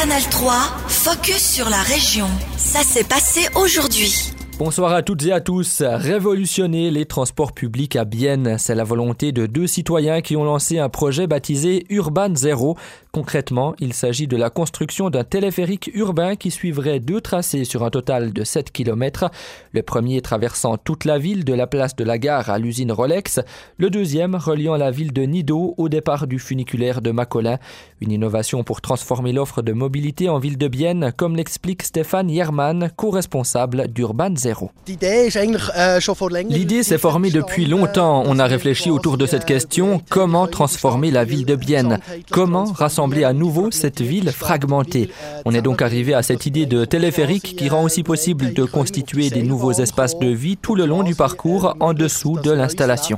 Canal 3, focus sur la région. Ça s'est passé aujourd'hui. Bonsoir à toutes et à tous. Révolutionner les transports publics à Bienne, c'est la volonté de deux citoyens qui ont lancé un projet baptisé Urban Zero. Concrètement, il s'agit de la construction d'un téléphérique urbain qui suivrait deux tracés sur un total de 7 km. Le premier traversant toute la ville de la place de la gare à l'usine Rolex, le deuxième reliant la ville de Nido au départ du funiculaire de Macolin. Une innovation pour transformer l'offre de mobilité en ville de Bienne, comme l'explique Stéphane Yerman, co-responsable d'Urban Zero. L'idée s'est formée depuis longtemps. On a réfléchi autour de cette question comment transformer la ville de Bienne? Comment rassembler à nouveau cette ville fragmentée On est donc arrivé à cette idée de téléphérique qui rend aussi possible de constituer des nouveaux espaces de vie tout le long du parcours en dessous de l'installation.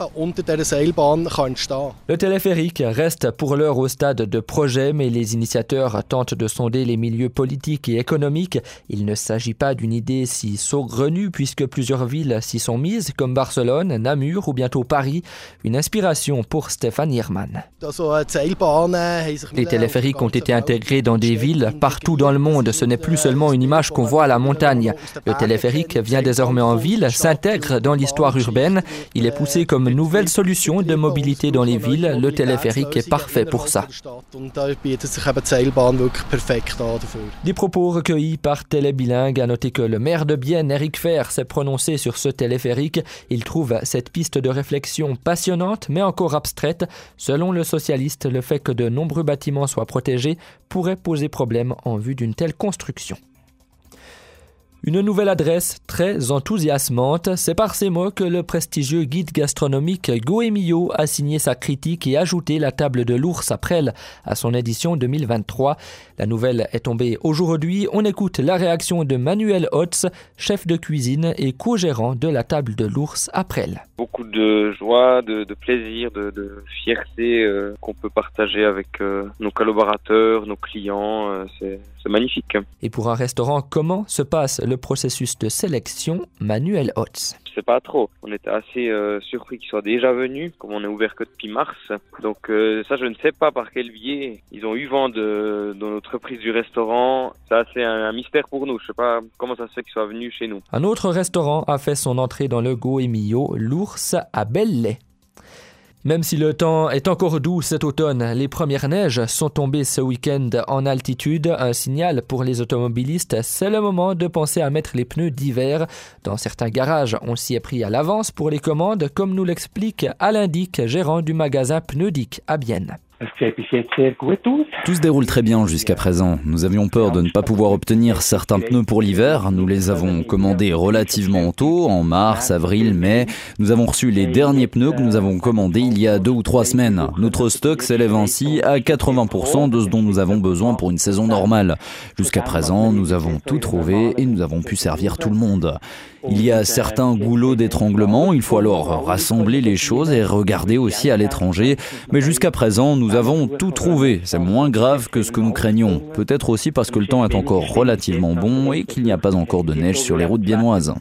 Le téléphérique reste pour l'heure au stade de projet, mais les initiateurs tentent de sonder les milieux politiques et économiques. Il ne s'agit pas d'une idée si saugrenue puisque plusieurs villes s'y sont mises, comme Barcelone, Namur ou bientôt Paris. Une inspiration pour Stéphane Hirmann. Les téléphériques ont été intégrés dans des villes partout dans le monde. Ce n'est plus seulement une image qu'on voit à la montagne. Le téléphérique vient désormais en ville, s'intègre dans l'histoire urbaine. Il est poussé comme nouvelle solution de mobilité dans les villes. Le téléphérique est parfait pour ça. Des propos recueillis par Télébilingue. A noter que le maire de Bienne, Eric s'est prononcé sur ce téléphérique. Il trouve cette piste de réflexion passionnante mais encore abstraite. Selon le socialiste, le fait que de nombreux bâtiments soient protégés pourrait poser problème en vue d'une telle construction. Une nouvelle adresse très enthousiasmante, c'est par ces mots que le prestigieux guide gastronomique Goemio a signé sa critique et ajouté la table de l'ours après à son édition 2023. La nouvelle est tombée aujourd'hui. On écoute la réaction de Manuel Hotz, chef de cuisine et co-gérant de la table de l'ours après. Beaucoup de joie, de, plaisir, de, fierté euh, qu'on peut partager avec euh, nos collaborateurs, nos clients. Euh, c'est magnifique. Et pour un restaurant, comment se passe le processus de sélection Manuel Hotz sais pas trop. On était assez euh, surpris qu'ils soient déjà venus, comme on est ouvert que depuis mars. Donc euh, ça, je ne sais pas par quel biais ils ont eu vent de, notre prise du restaurant. C'est assez un, mystère pour nous. Je sais pas comment ça se fait qu'ils soient venus chez nous. Un autre restaurant a fait son entrée dans le Goemio, l'ours à Belley. Même si le temps est encore doux cet automne, les premières neiges sont tombées ce week-end en altitude, un signal pour les automobilistes, c'est le moment de penser à mettre les pneus d'hiver. Dans certains garages, on s'y est pris à l'avance pour les commandes, comme nous l'explique Alain Dick, gérant du magasin Pneudic à Bienne. Tout se déroule très bien jusqu'à présent. Nous avions peur de ne pas pouvoir obtenir certains pneus pour l'hiver. Nous les avons commandés relativement tôt, en mars, avril, mai. Nous avons reçu les derniers pneus que nous avons commandés il y a deux ou trois semaines. Notre stock s'élève ainsi à 80% de ce dont nous avons besoin pour une saison normale. Jusqu'à présent, nous avons tout trouvé et nous avons pu servir tout le monde. Il y a certains goulots d'étranglement, il faut alors rassembler les choses et regarder aussi à l'étranger. Mais jusqu'à présent, nous avons tout trouvé. C'est moins grave que ce que nous craignions. Peut-être aussi parce que le temps est encore relativement bon et qu'il n'y a pas encore de neige sur les routes biennoises.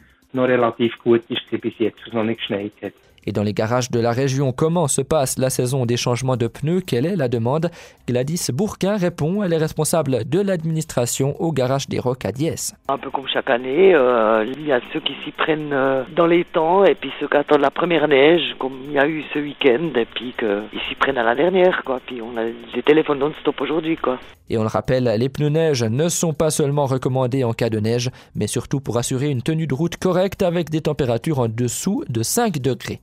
Et dans les garages de la région, comment se passe la saison des changements de pneus? Quelle est la demande? Gladys Bourquin répond, elle est responsable de l'administration au garage des Rocs à Diès. Un peu comme chaque année, euh, il y a ceux qui s'y prennent euh, dans les temps et puis ceux qui attendent la première neige, comme il y a eu ce week-end, et puis qu'ils s'y prennent à la dernière. Quoi. Puis on a des téléphones non-stop aujourd'hui. Quoi. Et on le rappelle, les pneus neige ne sont pas seulement recommandés en cas de neige, mais surtout pour assurer une tenue de route correcte avec des températures en dessous de 5 degrés.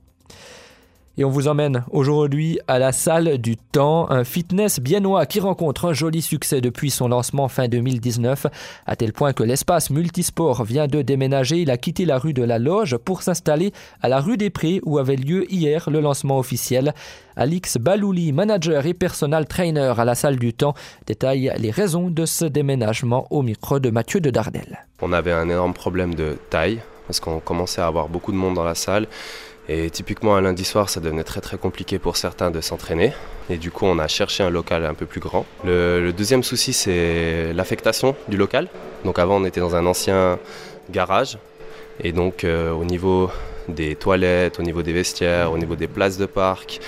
Et on vous emmène aujourd'hui à la salle du temps, un fitness biennois qui rencontre un joli succès depuis son lancement fin 2019, à tel point que l'espace multisport vient de déménager. Il a quitté la rue de la Loge pour s'installer à la rue des Prés où avait lieu hier le lancement officiel. Alix Balouli, manager et personal trainer à la salle du temps, détaille les raisons de ce déménagement au micro de Mathieu de Dardel. On avait un énorme problème de taille parce qu'on commençait à avoir beaucoup de monde dans la salle et typiquement un lundi soir, ça devenait très très compliqué pour certains de s'entraîner. Et du coup, on a cherché un local un peu plus grand. Le, deuxième souci, c'est l'affectation du local. Donc avant, on était dans un ancien garage. Et donc euh, au niveau des toilettes, au niveau des vestiaires, au niveau des places de parc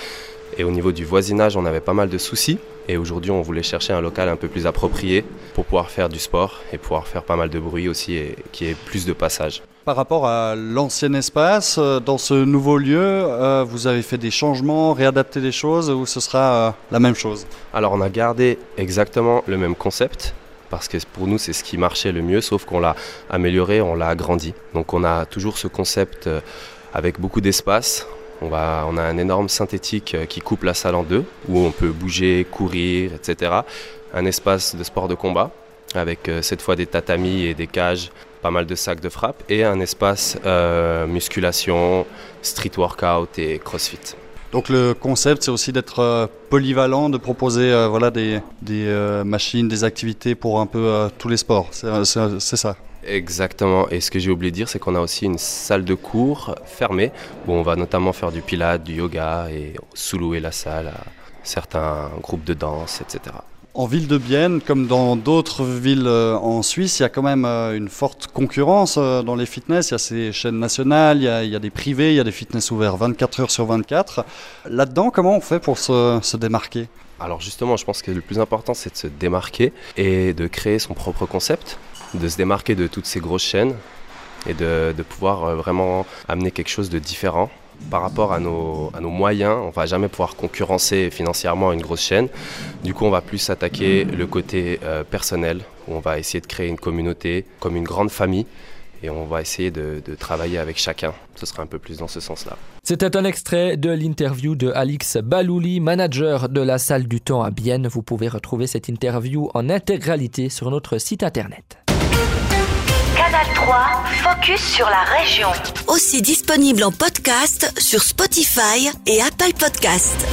et au niveau du voisinage, on avait pas mal de soucis. Et aujourd'hui, on voulait chercher un local un peu plus approprié pour pouvoir faire du sport et pouvoir faire pas mal de bruit aussi et qui ait plus de passages. Par rapport à l'ancien espace, euh, dans ce nouveau lieu, euh, vous avez fait des changements, réadapté des choses ou ce sera euh, la même chose? Alors on a gardé exactement le même concept parce que pour nous c'est ce qui marchait le mieux sauf qu'on l'a amélioré, on l'a agrandi. Donc on a toujours ce concept avec beaucoup d'espace. On, a un énorme synthétique qui coupe la salle en deux où on peut bouger, courir, etc. Un espace de sport de combat avec cette fois des tatamis et des cages pas mal de sacs de frappe et un espace euh, musculation, street workout et crossfit. Donc le concept, c'est aussi d'être euh, polyvalent, de proposer euh, voilà, des, des machines, des activités pour un peu tous les sports. C'est ça. Exactement. Et ce que j'ai oublié de dire, c'est qu'on a aussi une salle de cours fermée où on va notamment faire du pilates, du yoga et sous-louer la salle à certains groupes de danse, etc. En ville de Bienne, comme dans d'autres villes euh, en Suisse, il y a quand même euh, une forte concurrence euh, dans les fitness. Il y a ces chaînes nationales, il y a, des privés, il y a des fitness ouverts 24 heures sur 24. Là-dedans, comment on fait pour se, démarquer? Alors justement, je pense que le plus important, c'est de se démarquer et de créer son propre concept, de se démarquer de toutes ces grosses chaînes et de, de pouvoir vraiment amener quelque chose de différent par rapport à nos, moyens, on va jamais pouvoir concurrencer financièrement une grosse chaîne. Du coup, on va plus attaquer le côté euh, personnel, où on va essayer de créer une communauté comme une grande famille et on va essayer de, de, travailler avec chacun. Ce sera un peu plus dans ce sens-là. C'était un extrait de l'interview de Alix Balouli, manager de la salle du temps à Bienne. Vous pouvez retrouver cette interview en intégralité sur notre site internet. Canal 3, focus sur la région. Aussi disponible en podcast sur Spotify et Apple Podcast.